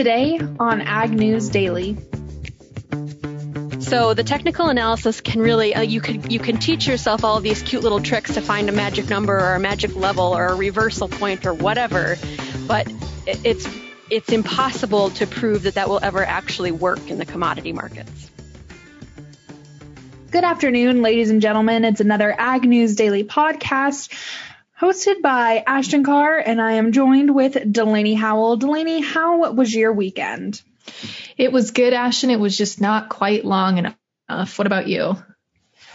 Today on Ag News Daily. So the technical analysis can really uh, you can you can teach yourself all these cute little tricks to find a magic number or a magic level or a reversal point or whatever, but it's it's impossible to prove that that will ever actually work in the commodity markets. Good afternoon, ladies and gentlemen. It's another Ag News Daily podcast hosted by Ashton Carr, and I am joined with Delaney Howell. Delaney, how was your weekend? It was good, Ashton. It was just not quite long enough. What about you?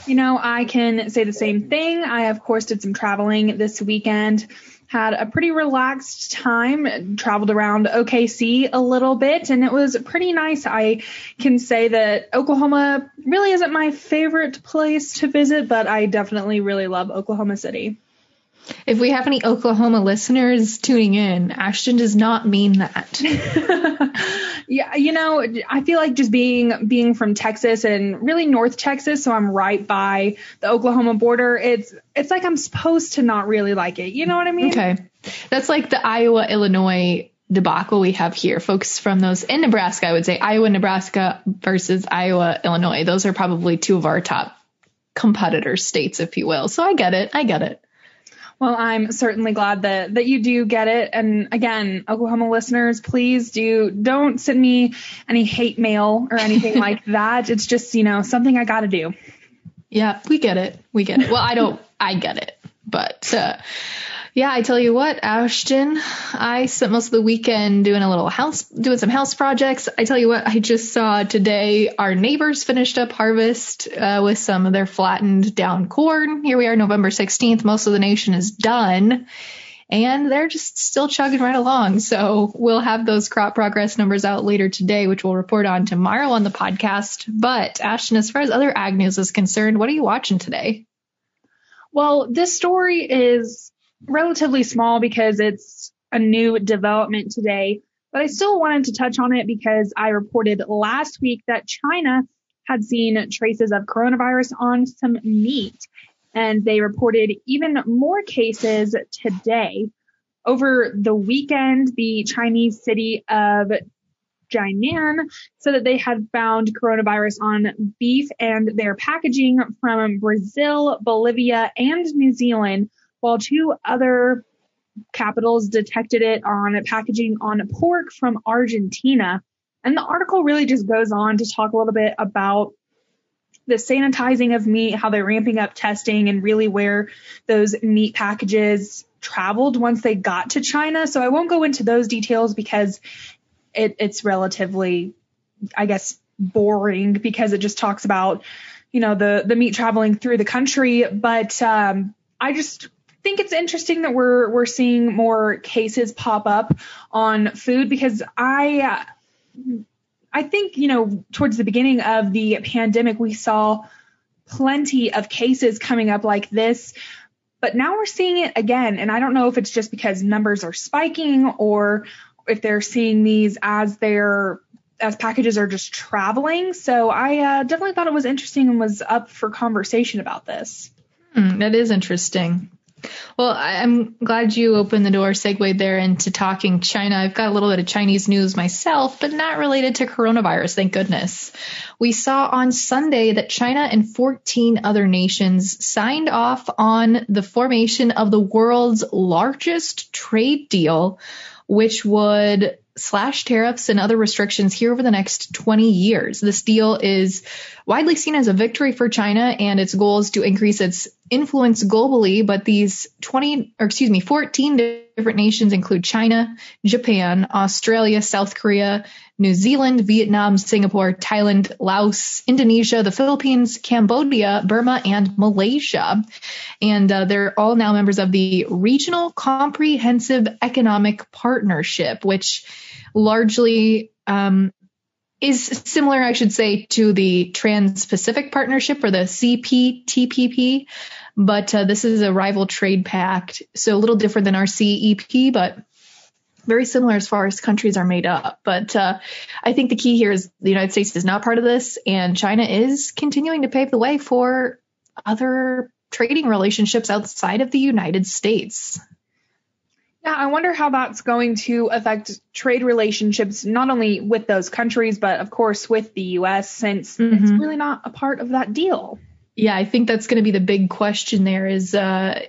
You know, I can say the same thing. I, of course, did some traveling this weekend. Had a pretty relaxed time, traveled around OKC a little bit, and it was pretty nice. I can say that Oklahoma really isn't my favorite place to visit, but I definitely really love Oklahoma City. If we have any Oklahoma listeners tuning in, Ashton does not mean that. yeah, you know, I feel like just being being from Texas and really North Texas, so I'm right by the Oklahoma border. It's it's like I'm supposed to not really like it. You know what I mean? Okay. That's like the Iowa Illinois debacle we have here. Folks from those in Nebraska, I would say Iowa, Nebraska versus Iowa, Illinois. Those are probably two of our top competitor states, if you will. So I get it. I get it. Well, I'm certainly glad that that you do get it. And again, Oklahoma listeners, please do don't send me any hate mail or anything like that. It's just, you know, something I got to do. Yeah, we get it. We get it. Well, I don't I get it. But uh yeah, I tell you what, Ashton, I spent most of the weekend doing a little house, doing some house projects. I tell you what, I just saw today our neighbors finished up harvest uh, with some of their flattened down corn. Here we are, November 16th. Most of the nation is done and they're just still chugging right along. So we'll have those crop progress numbers out later today, which we'll report on tomorrow on the podcast. But Ashton, as far as other ag news is concerned, what are you watching today? Well, this story is relatively small because it's a new development today, but I still wanted to touch on it because I reported last week that China had seen traces of coronavirus on some meat and they reported even more cases today. Over the weekend, the Chinese city of Jinan said that they had found coronavirus on beef and their packaging from Brazil, Bolivia, and New Zealand while two other capitals detected it on packaging on pork from Argentina. And the article really just goes on to talk a little bit about the sanitizing of meat, how they're ramping up testing and really where those meat packages traveled once they got to China. So I won't go into those details because it, it's relatively, I guess, boring because it just talks about, you know, the, the meat traveling through the country. But, um, I just think it's interesting that we're we're seeing more cases pop up on food because I I think you know towards the beginning of the pandemic we saw plenty of cases coming up like this but now we're seeing it again and I don't know if it's just because numbers are spiking or if they're seeing these as they're as packages are just traveling so I uh, definitely thought it was interesting and was up for conversation about this. Hmm, that is interesting. Well, I'm glad you opened the door, segued there into talking China. I've got a little bit of Chinese news myself, but not related to coronavirus, thank goodness. We saw on Sunday that China and 14 other nations signed off on the formation of the world's largest trade deal, which would slash tariffs and other restrictions here over the next 20 years. This deal is widely seen as a victory for China and its goal is to increase its influence globally. But these 20, or excuse me, 14 different nations include China, Japan, Australia, South Korea, New Zealand, Vietnam, Singapore, Thailand, Laos, Indonesia, the Philippines, Cambodia, Burma, and Malaysia. And uh, they're all now members of the Regional Comprehensive Economic Partnership, which largely um, is similar, I should say, to the Trans-Pacific Partnership or the CPTPP, but uh, this is a rival trade pact, so a little different than RCEP, but very similar as far as countries are made up. But uh, I think the key here is the United States is not part of this, and China is continuing to pave the way for other trading relationships outside of the United States. Yeah, I wonder how that's going to affect trade relationships, not only with those countries, but of course with the U.S., since mm-hmm. it's really not a part of that deal. Yeah, I think that's going to be the big question there is, uh,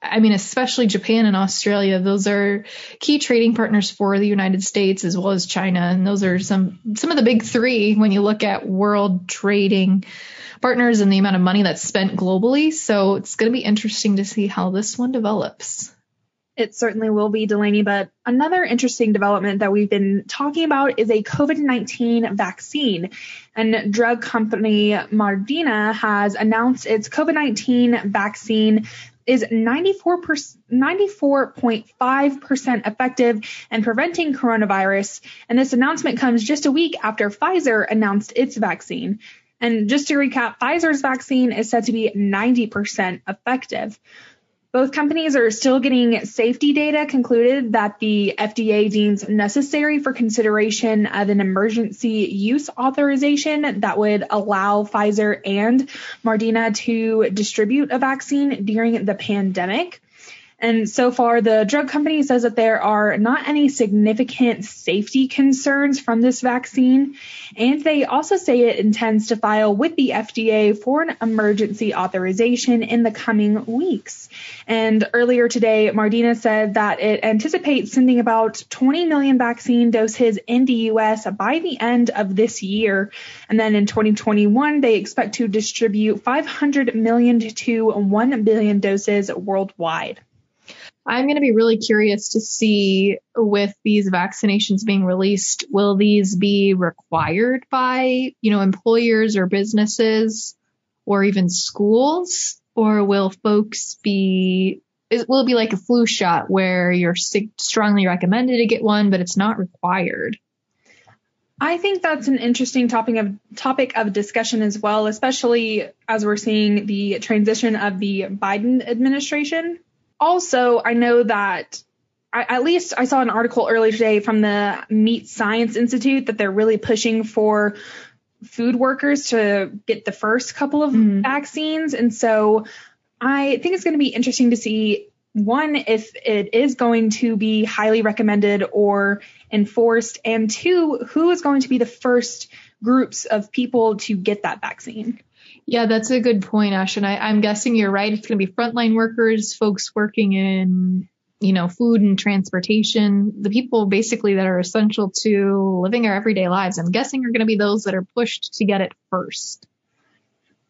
I mean, especially Japan and Australia, those are key trading partners for the United States as well as China. And those are some, some of the big three when you look at world trading partners and the amount of money that's spent globally. So it's going to be interesting to see how this one develops. It certainly will be, Delaney. But another interesting development that we've been talking about is a COVID 19 vaccine. And drug company Moderna has announced its COVID 19 vaccine is 94 94.5% effective in preventing coronavirus. And this announcement comes just a week after Pfizer announced its vaccine. And just to recap, Pfizer's vaccine is said to be 90% effective. Both companies are still getting safety data concluded that the FDA deems necessary for consideration of an emergency use authorization that would allow Pfizer and Moderna to distribute a vaccine during the pandemic. And so far, the drug company says that there are not any significant safety concerns from this vaccine. And they also say it intends to file with the FDA for an emergency authorization in the coming weeks. And earlier today, Moderna said that it anticipates sending about 20 million vaccine doses in the U.S. by the end of this year. And then in 2021, they expect to distribute 500 million to 1 billion doses worldwide. I'm going to be really curious to see with these vaccinations being released, will these be required by, you know, employers or businesses or even schools? Or will folks be, will it be like a flu shot where you're strongly recommended to get one, but it's not required? I think that's an interesting topic of topic of discussion as well, especially as we're seeing the transition of the Biden administration also, I know that I, at least I saw an article earlier today from the Meat Science Institute that they're really pushing for food workers to get the first couple of mm-hmm. vaccines. And so I think it's going to be interesting to see one, if it is going to be highly recommended or enforced, and two, who is going to be the first groups of people to get that vaccine. Yeah, that's a good point, Ash. And I, am guessing you're right. It's going to be frontline workers, folks working in, you know, food and transportation, the people basically that are essential to living our everyday lives. I'm guessing are going to be those that are pushed to get it first.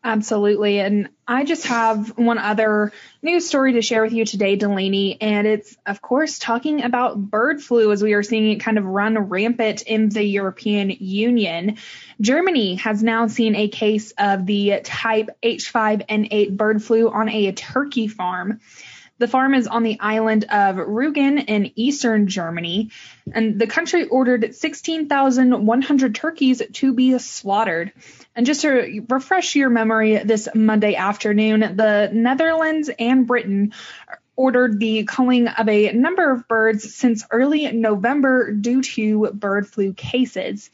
Absolutely. And I just have one other news story to share with you today, Delaney. And it's, of course, talking about bird flu as we are seeing it kind of run rampant in the European Union. Germany has now seen a case of the type H5N8 bird flu on a turkey farm. The farm is on the island of Rügen in eastern Germany, and the country ordered 16,100 turkeys to be slaughtered. And just to refresh your memory this Monday afternoon, the Netherlands and Britain ordered the culling of a number of birds since early November due to bird flu cases.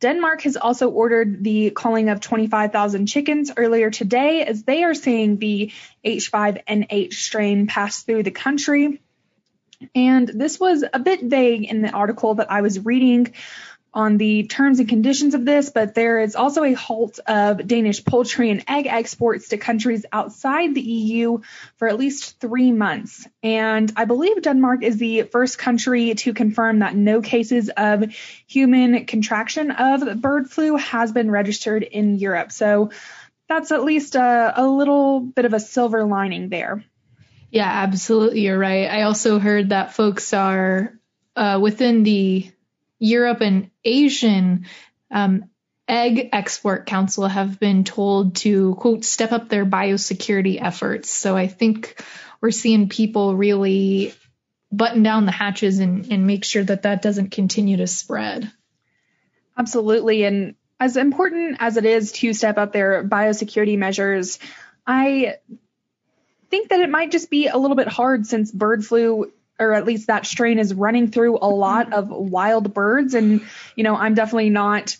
Denmark has also ordered the culling of 25,000 chickens earlier today as they are seeing the H5N8 strain pass through the country. And this was a bit vague in the article that I was reading on the terms and conditions of this, but there is also a halt of Danish poultry and egg exports to countries outside the EU for at least three months. And I believe Denmark is the first country to confirm that no cases of human contraction of bird flu has been registered in Europe. So that's at least a, a little bit of a silver lining there. Yeah, absolutely. You're right. I also heard that folks are uh, within the Europe and Asian um, Egg Export Council have been told to, quote, step up their biosecurity efforts. So I think we're seeing people really button down the hatches and, and make sure that that doesn't continue to spread. Absolutely. And as important as it is to step up their biosecurity measures, I think that it might just be a little bit hard since bird flu or at least that strain is running through a lot of wild birds. And, you know, I'm definitely not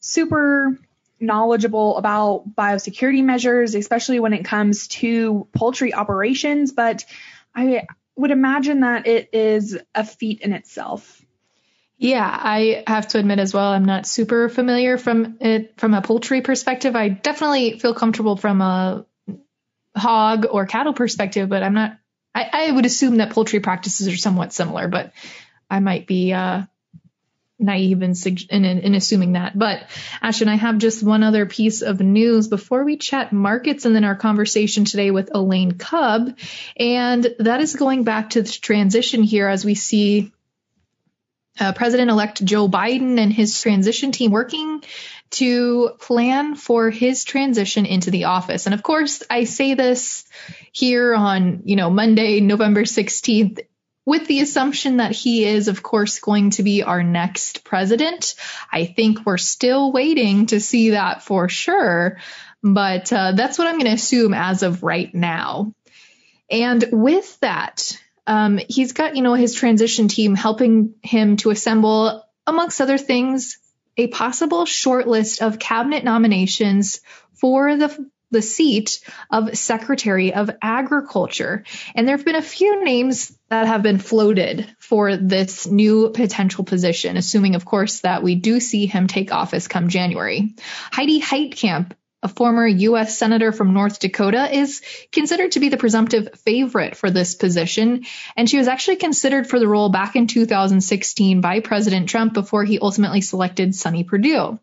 super knowledgeable about biosecurity measures, especially when it comes to poultry operations. But I, would imagine that it is a feat in itself. Yeah, I have to admit as well, I'm not super familiar from it from a poultry perspective. I definitely feel comfortable from a hog or cattle perspective, but I'm not. I, I would assume that poultry practices are somewhat similar, but I might be uh, naive in, in, in, assuming that. But Ashton, I have just one other piece of news before we chat markets and then our conversation today with Elaine Kub. And that is going back to the transition here as we see uh, President elect Joe Biden and his transition team working to plan for his transition into the office. And of course, I say this here on, you know, Monday, November 16th with the assumption that he is, of course, going to be our next president. I think we're still waiting to see that for sure, but uh, that's what I'm going to assume as of right now. And with that, um, he's got, you know, his transition team helping him to assemble, amongst other things, a possible short list of cabinet nominations for the the seat of Secretary of Agriculture. And there have been a few names that have been floated for this new potential position, assuming, of course, that we do see him take office come January. Heidi Heitkamp a former U.S. Senator from North Dakota, is considered to be the presumptive favorite for this position. And she was actually considered for the role back in 2016 by President Trump before he ultimately selected Sonny Perdue.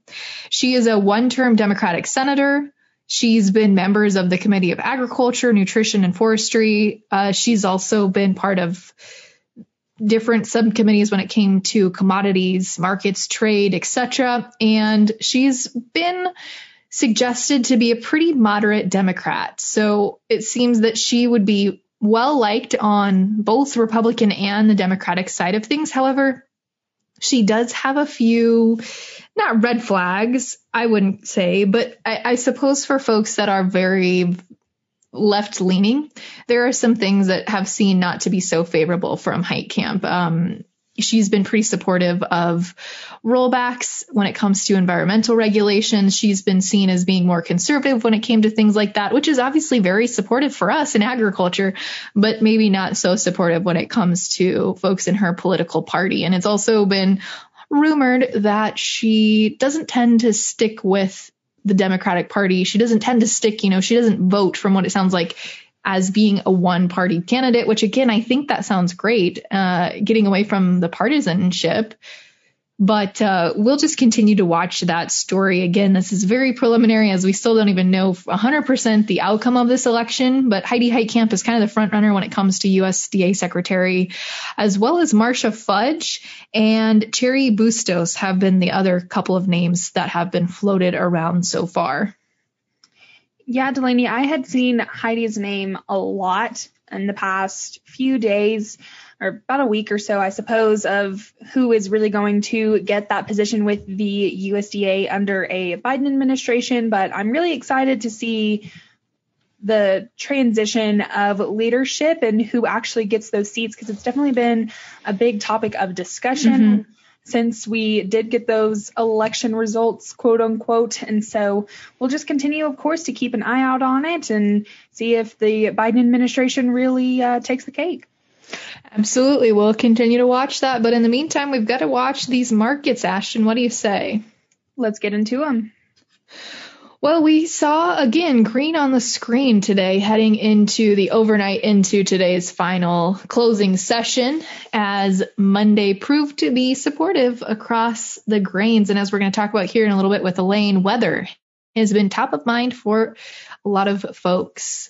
She is a one term Democratic senator. She's been members of the Committee of Agriculture, Nutrition, and Forestry. Uh, she's also been part of different subcommittees when it came to commodities, markets, trade, etc. And she's been suggested to be a pretty moderate Democrat. So it seems that she would be well liked on both Republican and the Democratic side of things. However, she does have a few, not red flags, I wouldn't say, but I, I suppose for folks that are very left leaning, there are some things that have seen not to be so favorable from Heitkamp. Um, she's been pretty supportive of rollbacks when it comes to environmental regulations. She's been seen as being more conservative when it came to things like that, which is obviously very supportive for us in agriculture, but maybe not so supportive when it comes to folks in her political party. And it's also been rumored that she doesn't tend to stick with the Democratic Party. She doesn't tend to stick, you know, she doesn't vote from what it sounds like as being a one party candidate, which again, I think that sounds great, uh, getting away from the partisanship. But uh, we'll just continue to watch that story. Again, this is very preliminary as we still don't even know 100% the outcome of this election. But Heidi Heitkamp is kind of the front runner when it comes to USDA Secretary, as well as Marcia Fudge and Cheri Bustos have been the other couple of names that have been floated around so far. Yeah, Delaney, I had seen Heidi's name a lot in the past few days or about a week or so, I suppose, of who is really going to get that position with the USDA under a Biden administration. But I'm really excited to see the transition of leadership and who actually gets those seats because it's definitely been a big topic of discussion. Mm-hmm since we did get those election results, quote unquote. And so we'll just continue, of course, to keep an eye out on it and see if the Biden administration really uh, takes the cake. Absolutely. We'll continue to watch that. But in the meantime, we've got to watch these markets, Ashton. What do you say? Let's get into them. Well, we saw again green on the screen today heading into the overnight into today's final closing session as Monday proved to be supportive across the grains. And as we're going to talk about here in a little bit with Elaine, weather has been top of mind for a lot of folks.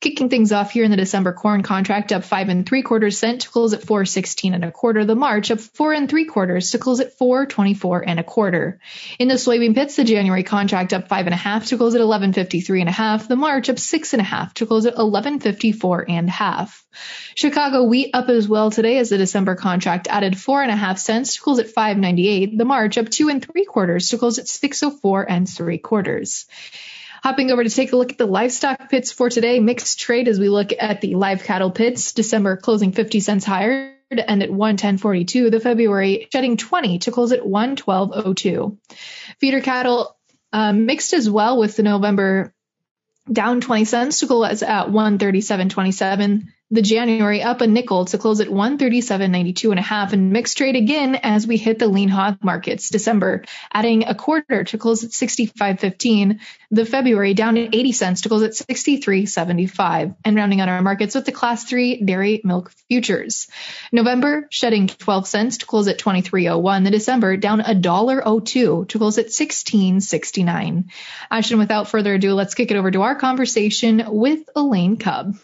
Kicking things off here in the December corn contract up five and three quarters cent to close at 416 and a quarter. The March up four and three quarters to close at 424 and a quarter. In the soybean pits, the January contract up five and a half to close at 1153 and a half. The March up six and a half to close at 1154 and a half. Chicago wheat up as well today as the December contract added four and a half cents to close at 598. The March up two and three quarters to close at 604 and three quarters. Hopping over to take a look at the livestock pits for today, mixed trade as we look at the live cattle pits. December closing 50 cents higher and at 110.42. The February shedding 20 to close at 112.02. Feeder cattle uh, mixed as well with the November down 20 cents to close at 137.27. the January up a nickel to close at 137.92 and a half and mixed trade again as we hit the lean hog markets December, adding a quarter to close at 65.15. The February down at 80 cents to close at 63.75 and rounding out our markets with the class 3 dairy milk futures. November shedding 12 cents to close at 23.01. The December down a dollar 02 to close at 16.69. Ashton, without further ado, let's kick it over to our conversation with Elaine Kub.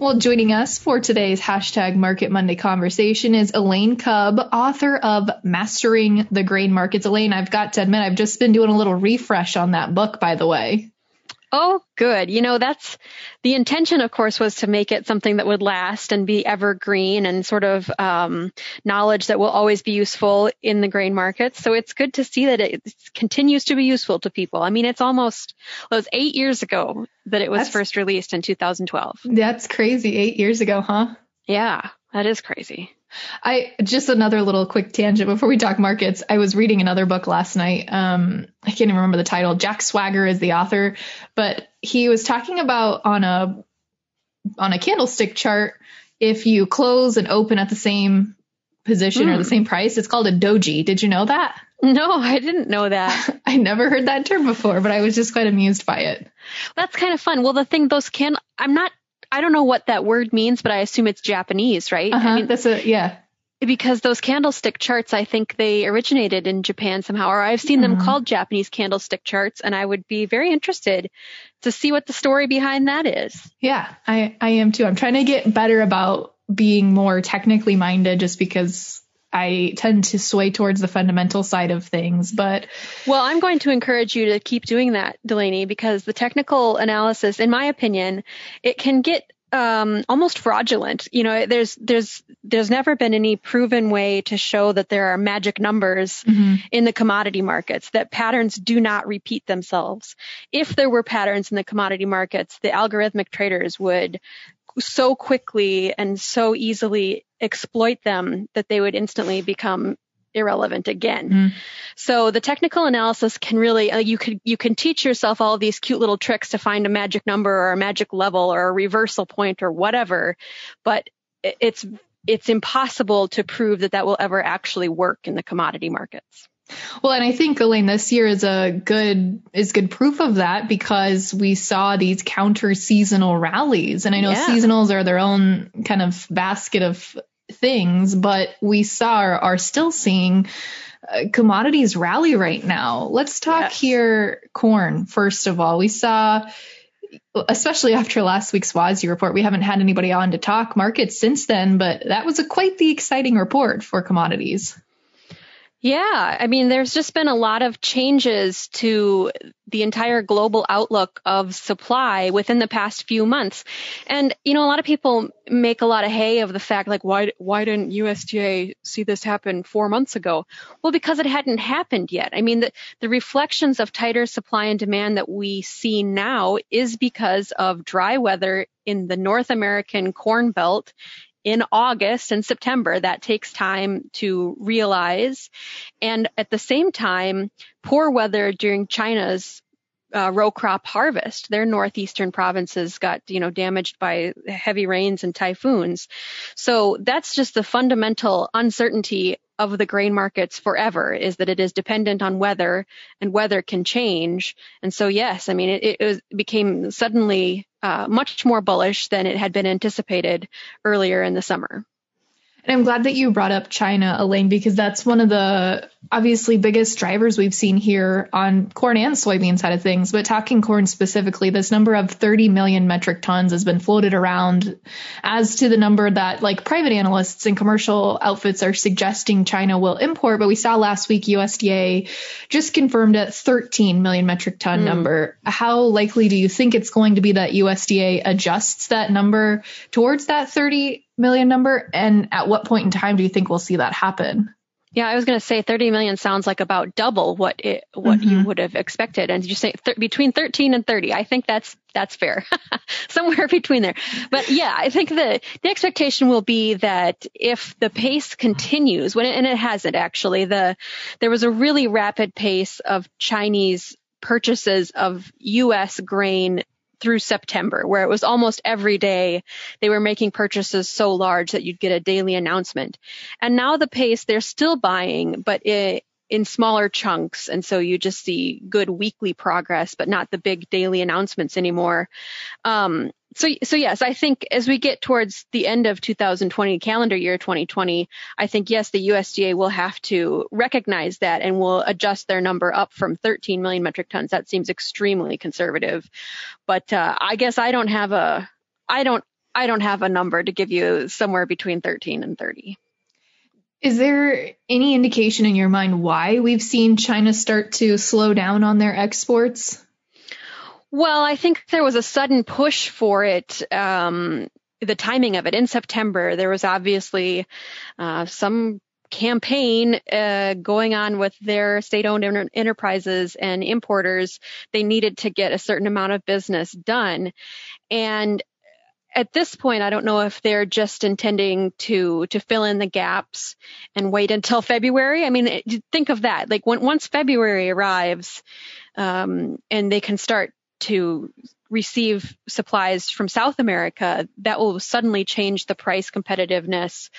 Well, joining us for today's hashtag Market Monday conversation is Elaine Kub, author of Mastering the Grain Markets. Elaine, I've got to admit, I've just been doing a little refresh on that book, by the way. Oh, good. You know, that's the intention, of course, was to make it something that would last and be evergreen and sort of um, knowledge that will always be useful in the grain markets. So it's good to see that it continues to be useful to people. I mean, it's almost, well, it was eight years ago that it was that's, first released in 2012. That's crazy. Eight years ago, huh? Yeah, that is crazy. I just another little quick tangent before we talk markets. I was reading another book last night. Um, I can't even remember the title. Jack Schwager is the author, but he was talking about on a on a candlestick chart if you close and open at the same position mm. or the hmm. same price, it's called a doji. Did you know that? No, I didn't know that. I never heard that term before, but I was just quite amused by it. That's kind of fun. Well, the thing, those can, I'm not I don't know what that word means, but I assume it's Japanese, right? Uh-huh, I mean, that's a yeah. Because those candlestick charts, I think they originated in Japan somehow, or I've seen them mm-hmm. called Japanese candlestick charts, and I would be very interested to see what the story behind that is. Yeah, I, I am too. I'm trying to get better about being more technically minded just because I tend to sway towards the fundamental side of things, but well, I'm going to encourage you to keep doing that, Delaney, because the technical analysis, in my opinion, it can get um, almost fraudulent. You know, there's there's there's never been any proven way to show that there are magic numbers mm-hmm. in the commodity markets that patterns do not repeat themselves. If there were patterns in the commodity markets, the algorithmic traders would so quickly and so easily exploit them that they would instantly become irrelevant again. Mm. So the technical analysis can really uh, you could you can teach yourself all these cute little tricks to find a magic number or a magic level or a reversal point or whatever, but it's it's impossible to prove that that will ever actually work in the commodity markets. Well, and I think Elaine, this year is a good is good proof of that because we saw these counter seasonal rallies, and I know yeah. seasonals are their own kind of basket of things, but we saw or are still seeing uh, commodities rally right now. Let's talk yes. here corn first of all. We saw especially after last week's WASDE report, we haven't had anybody on to talk markets since then, but that was a quite the exciting report for commodities. Yeah, I mean, there's just been a lot of changes to the entire global outlook of supply within the past few months. And, you know, a lot of people make a lot of hay of the fact, like, why, why didn't USDA see this happen four months ago? Well, because it hadn't happened yet. I mean, the, the reflections of tighter supply and demand that we see now is because of dry weather in the North American corn belt in August and September. That takes time to realize. And at the same time, poor weather during China's uh, row crop harvest. Their northeastern provinces got, you know, damaged by heavy rains and typhoons. So that's just the fundamental uncertainty of the grain markets forever is that it is dependent on weather and weather can change. And so, yes, I mean, it, it was, became suddenly uh, much more bullish than it had been anticipated earlier in the summer. And I'm glad that you brought up China, Elaine, because that's one of the obviously biggest drivers we've seen here on corn and soybean side of things. But talking corn specifically, this number of 30 million metric tons has been floated around as to the number that like private analysts and commercial outfits are suggesting China will import. But we saw last week USDA just confirmed a 13 million metric ton mm. number. How likely do you think it's going to be that USDA adjusts that number towards that 30 million number? And at what point in time do you think we'll see that happen? Yeah, I was going to say 30 million sounds like about double what it, what mm-hmm. you would have expected. And you say th- between 13 and 30. I think that's that's fair. Somewhere between there. But yeah, I think the the expectation will be that if the pace continues, when it, and it hasn't actually, the there was a really rapid pace of Chinese purchases of US grain through September, where it was almost every day they were making purchases so large that you'd get a daily announcement. And now the pace, they're still buying, but it, in smaller chunks. And so you just see good weekly progress, but not the big daily announcements anymore. Um, so, so yes, I think as we get towards the end of 2020, calendar year 2020, I think yes, the USDA will have to recognize that and will adjust their number up from 13 million metric tons. That seems extremely conservative, but uh, I guess I don't have a, I don't, I don't have a number to give you somewhere between 13 and 30. Is there any indication in your mind why we've seen China start to slow down on their exports? Well, I think there was a sudden push for it. Um, the timing of it in September, there was obviously uh, some campaign uh, going on with their state-owned enterprises and importers. They needed to get a certain amount of business done, and at this point, I don't know if they're just intending to to fill in the gaps and wait until February. I mean, think of that. Like when, once February arrives, um, and they can start to receive supplies from South America, that will suddenly change the price competitiveness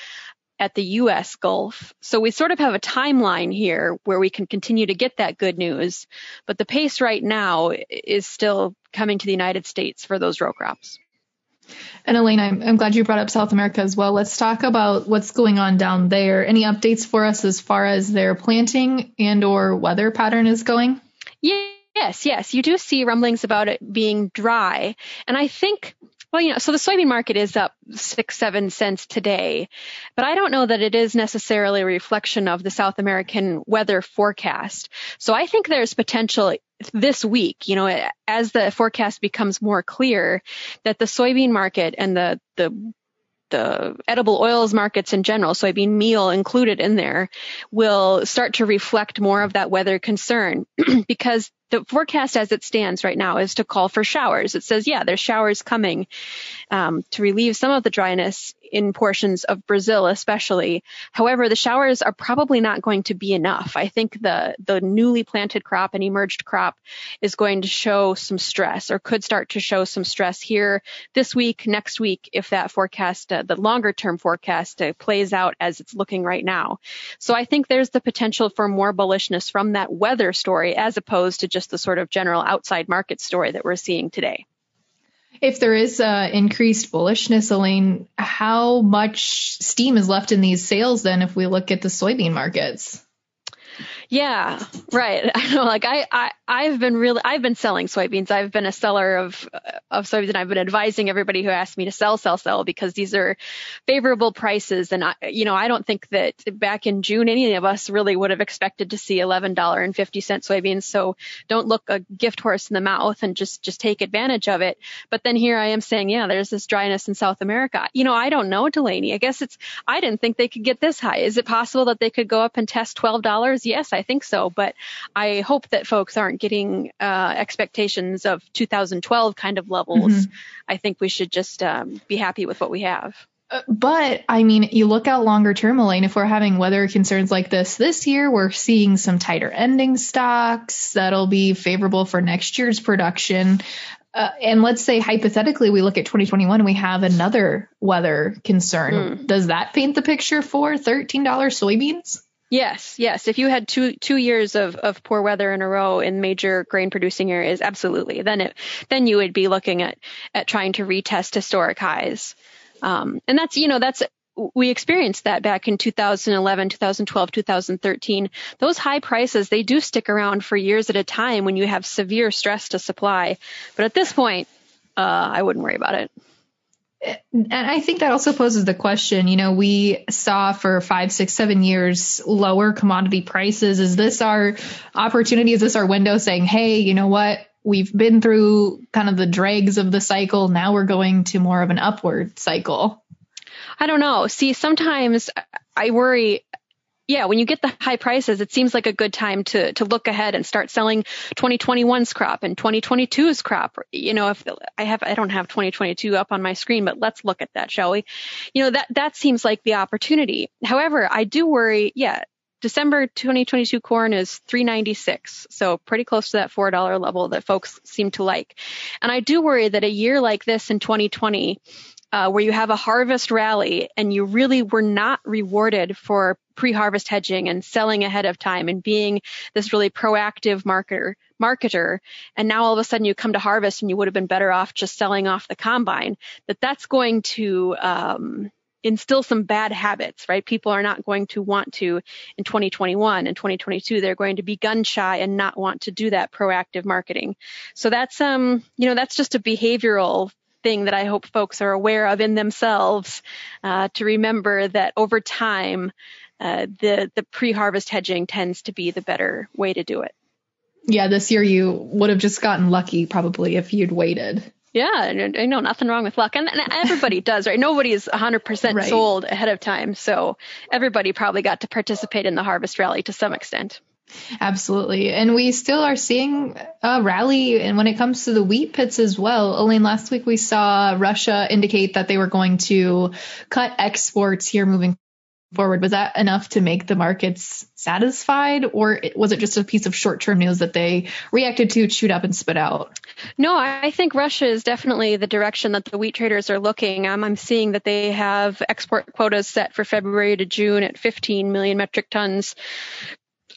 at the U.S. Gulf. So we sort of have a timeline here where we can continue to get that good news, but the pace right now is still coming to the United States for those row crops. And Elaine, I'm, I'm glad you brought up South America as well. Let's talk about what's going on down there. Any updates for us as far as their planting and or weather pattern is going? Yes, yes, you do see rumblings about it being dry. And I think well, you know, so the soybean market is up six, seven cents today, but I don't know that it is necessarily a reflection of the South American weather forecast. So I think there's potential this week, you know, as the forecast becomes more clear that the soybean market and the, the the edible oils markets in general, soybean meal included in there, will start to reflect more of that weather concern because the forecast as it stands right now is to call for showers. It says, yeah, there's showers coming um, to relieve some of the dryness in portions of Brazil, especially. However, the showers are probably not going to be enough. I think the the newly planted crop and emerged crop is going to show some stress, or could start to show some stress here this week, next week, if that forecast, uh, the longer term forecast, uh, plays out as it's looking right now. So I think there's the potential for more bullishness from that weather story as opposed to just just the sort of general outside market story that we're seeing today. If there is uh, increased bullishness, Elaine, how much steam is left in these sales then if we look at the soybean markets? Yeah, right. I know. Like I, I, I've been really, I've been selling soybeans. I've been a seller of of soybeans, and I've been advising everybody who asks me to sell, sell, sell because these are favorable prices. And I, you know, I don't think that back in June any of us really would have expected to see eleven dollar and fifty cent soybeans. So don't look a gift horse in the mouth and just just take advantage of it. But then here I am saying, yeah, there's this dryness in South America. You know, I don't know, Delaney. I guess it's I didn't think they could get this high. Is it possible that they could go up and test twelve dollars? Yes, I I think so, but I hope that folks aren't getting uh, expectations of 2012 kind of levels. Mm-hmm. I think we should just um, be happy with what we have. Uh, but I mean, you look out longer term, Elaine, if we're having weather concerns like this this year, we're seeing some tighter ending stocks that'll be favorable for next year's production. Uh, and let's say hypothetically we look at 2021 and we have another weather concern. Mm. Does that paint the picture for $13 soybeans? Yes, yes. If you had two two years of, of poor weather in a row in major grain producing areas, absolutely. Then it then you would be looking at at trying to retest historic highs. Um, and that's you know that's we experienced that back in 2011, 2012, 2013. Those high prices, they do stick around for years at a time when you have severe stress to supply. But at this point, uh, I wouldn't worry about it and I think that also poses the question, you know, we saw for five, six, seven years lower commodity prices. Is this our opportunity? Is this our window saying, hey, you know what? We've been through kind of the dregs of the cycle. Now we're going to more of an upward cycle. I don't know. See, sometimes I worry yeah, when you get the high prices, it seems like a good time to to look ahead and start selling 2021's crop and 2022's crop. You know, if I have I don't have 2022 up on my screen, but let's look at that, shall we? You know, that that seems like the opportunity. However, I do worry, yeah, December 2022 corn is 396, so pretty close to that $4 level that folks seem to like. And I do worry that a year like this in 2020 uh, where you have a harvest rally and you really were not rewarded for pre-harvest hedging and selling ahead of time and being this really proactive marketer marketer and now all of a sudden you come to harvest and you would have been better off just selling off the combine that that's going to um, instill some bad habits, right? People are not going to want to in 2021 and 2022. They're going to be gun shy and not want to do that proactive marketing. So that's, um, you know, that's just a behavioral thing that I hope folks are aware of in themselves uh, to remember that over time, uh, the the pre-harvest hedging tends to be the better way to do it. Yeah, this year you would have just gotten lucky probably if you'd waited. Yeah, I know nothing wrong with luck, and, and everybody does, right? Nobody is 100% right. sold ahead of time, so everybody probably got to participate in the harvest rally to some extent. Absolutely. And we still are seeing a rally and when it comes to the wheat pits as well. Elaine, last week we saw Russia indicate that they were going to cut exports here moving forward. Was that enough to make the markets satisfied or was it just a piece of short-term news that they reacted to, chewed up and spit out? No, I think Russia is definitely the direction that the wheat traders are looking. Um, I'm seeing that they have export quotas set for February to June at 15 million metric tons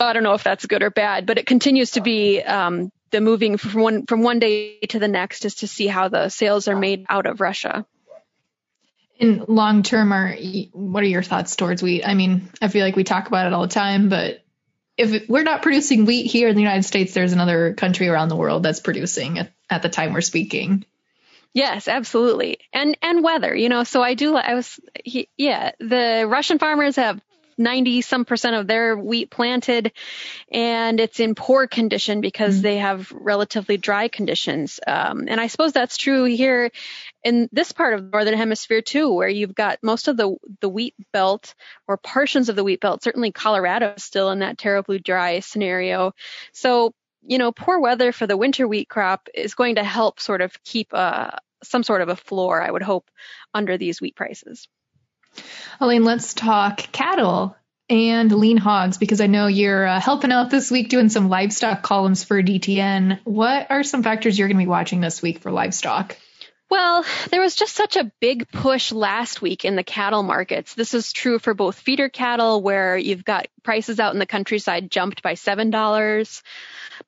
I don't know if that's good or bad, but it continues to be um, the moving from one from one day to the next is to see how the sales are made out of Russia. In long term, are what are your thoughts towards wheat? I mean, I feel like we talk about it all the time, but if we're not producing wheat here in the United States, there's another country around the world that's producing at, at the time we're speaking. Yes, absolutely. And and weather, you know, so I do I was yeah, the Russian farmers have 90 some percent of their wheat planted and it's in poor condition because mm-hmm. they have relatively dry conditions. Um, and I suppose that's true here in this part of the northern hemisphere too, where you've got most of the the wheat belt or portions of the wheat belt. Certainly, Colorado is still in that terribly dry scenario. So, you know, poor weather for the winter wheat crop is going to help sort of keep a, uh, some sort of a floor, I would hope, under these wheat prices. Elaine, let's talk cattle and lean hogs because I know you're uh, helping out this week doing some livestock columns for DTN. What are some factors you're going to be watching this week for livestock? Well, there was just such a big push last week in the cattle markets. This is true for both feeder cattle, where you've got prices out in the countryside jumped by $7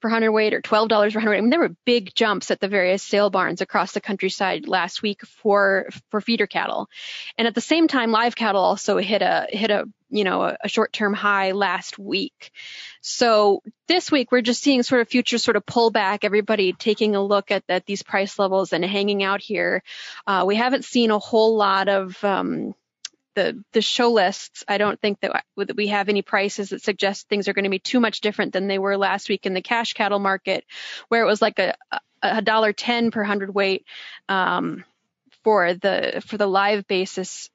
per hundredweight or $12 per hundredweight. I mean, there were big jumps at the various sale barns across the countryside last week for, for feeder cattle. And at the same time, live cattle also hit a, hit a, you know, a, a short-term high last week. So this week we're just seeing sort of futures sort of pull back, everybody taking a look at, at these price levels and hanging out here. Uh, we haven't seen a whole lot of, um, the the show lists, I don't think that we have any prices that suggest things are going to be too much different than they were last week in the cash cattle market, where it was like a a dollar ten per hundredweight um, for the for the live basis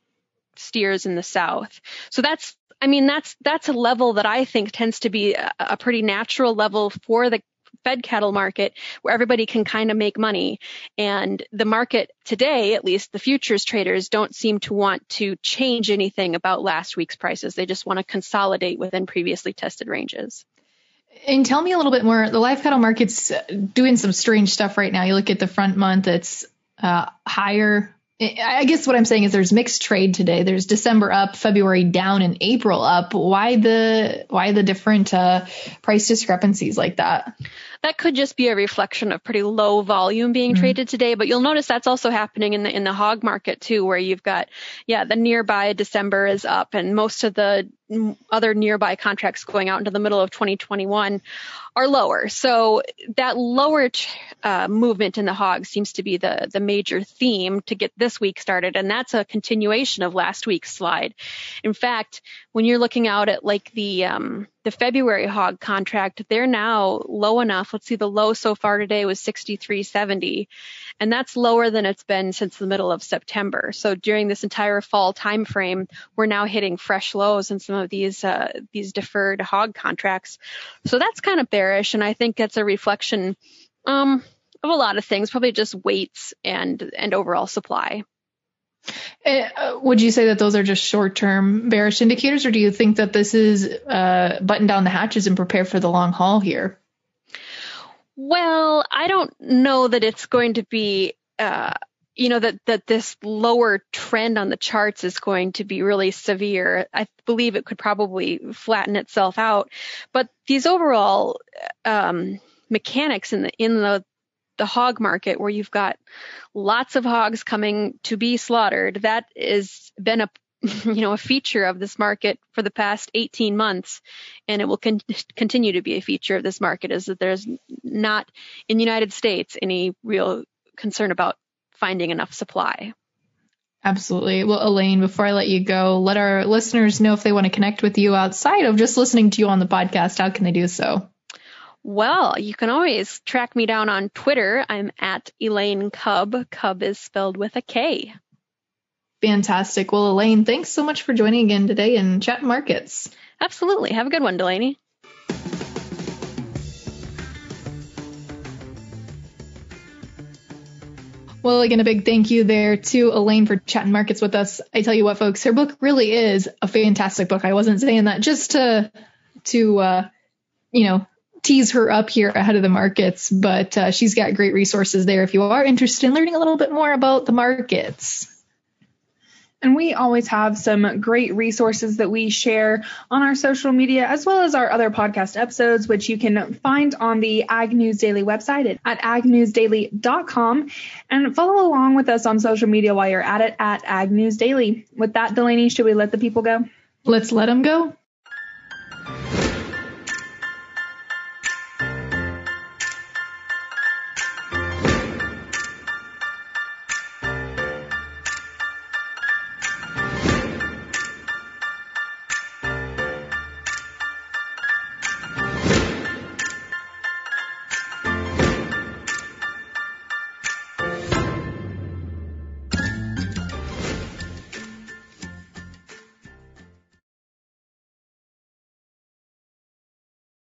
steers in the south. So that's I mean that's that's a level that I think tends to be a, a pretty natural level for the fed cattle market where everybody can kind of make money. And the market today, at least the futures traders don't seem to want to change anything about last week's prices. They just want to consolidate within previously tested ranges. And tell me a little bit more. The live cattle market's doing some strange stuff right now. You look at the front month, it's uh, higher I guess what I'm saying is there's mixed trade today. There's December up, February down, and April up. Why the why the different uh, price discrepancies like that? That could just be a reflection of pretty low volume being mm-hmm. traded today. But you'll notice that's also happening in the in the hog market too, where you've got yeah the nearby December is up, and most of the other nearby contracts going out into the middle of 2021 are lower. So that lower uh, movement in the hog seems to be the the major theme to get this week started, and that's a continuation of last week's slide. In fact, when you're looking out at like the um, the February hog contract, they're now low enough Let's see, the low so far today was 63.70, and that's lower than it's been since the middle of September. So during this entire fall time frame, we're now hitting fresh lows in some of these uh, these deferred hog contracts. So that's kind of bearish, and I think it's a reflection um, of a lot of things, probably just weights and and overall supply. Uh, would you say that those are just short-term bearish indicators, or do you think that this is uh, button down the hatches and prepare for the long haul here? Well, I don't know that it's going to be, uh, you know, that that this lower trend on the charts is going to be really severe. I believe it could probably flatten itself out, but these overall um, mechanics in the in the the hog market where you've got lots of hogs coming to be slaughtered. That has been a you know a feature of this market for the past 18 months and it will con- continue to be a feature of this market is that there's not in the United States any real concern about finding enough supply. Absolutely. Well, Elaine, before I let you go, let our listeners know if they want to connect with you outside of just listening to you on the podcast. How can they do so? Well, you can always track me down on Twitter. I'm at Elaine Kub. Cub is spelled with a K. Fantastic. Well, Elaine, thanks so much for joining again today in Chat Markets. Absolutely. Have a good one, Delaney. Well, again, a big thank you there to Elaine for chatting markets with us. I tell you what, folks, her book really is a fantastic book. I wasn't saying that just to, to, uh, you know, tease her up here ahead of the markets, but uh, she's got great resources there if you are interested in learning a little bit more about the markets. And we always have some great resources that we share on our social media as well as our other podcast episodes, which you can find on the Ag News Daily website at, agnewsdaily.com and follow along with us on social media while you're at it at Ag News Daily. With that, Delaney, should we let the people go? Let's let them go.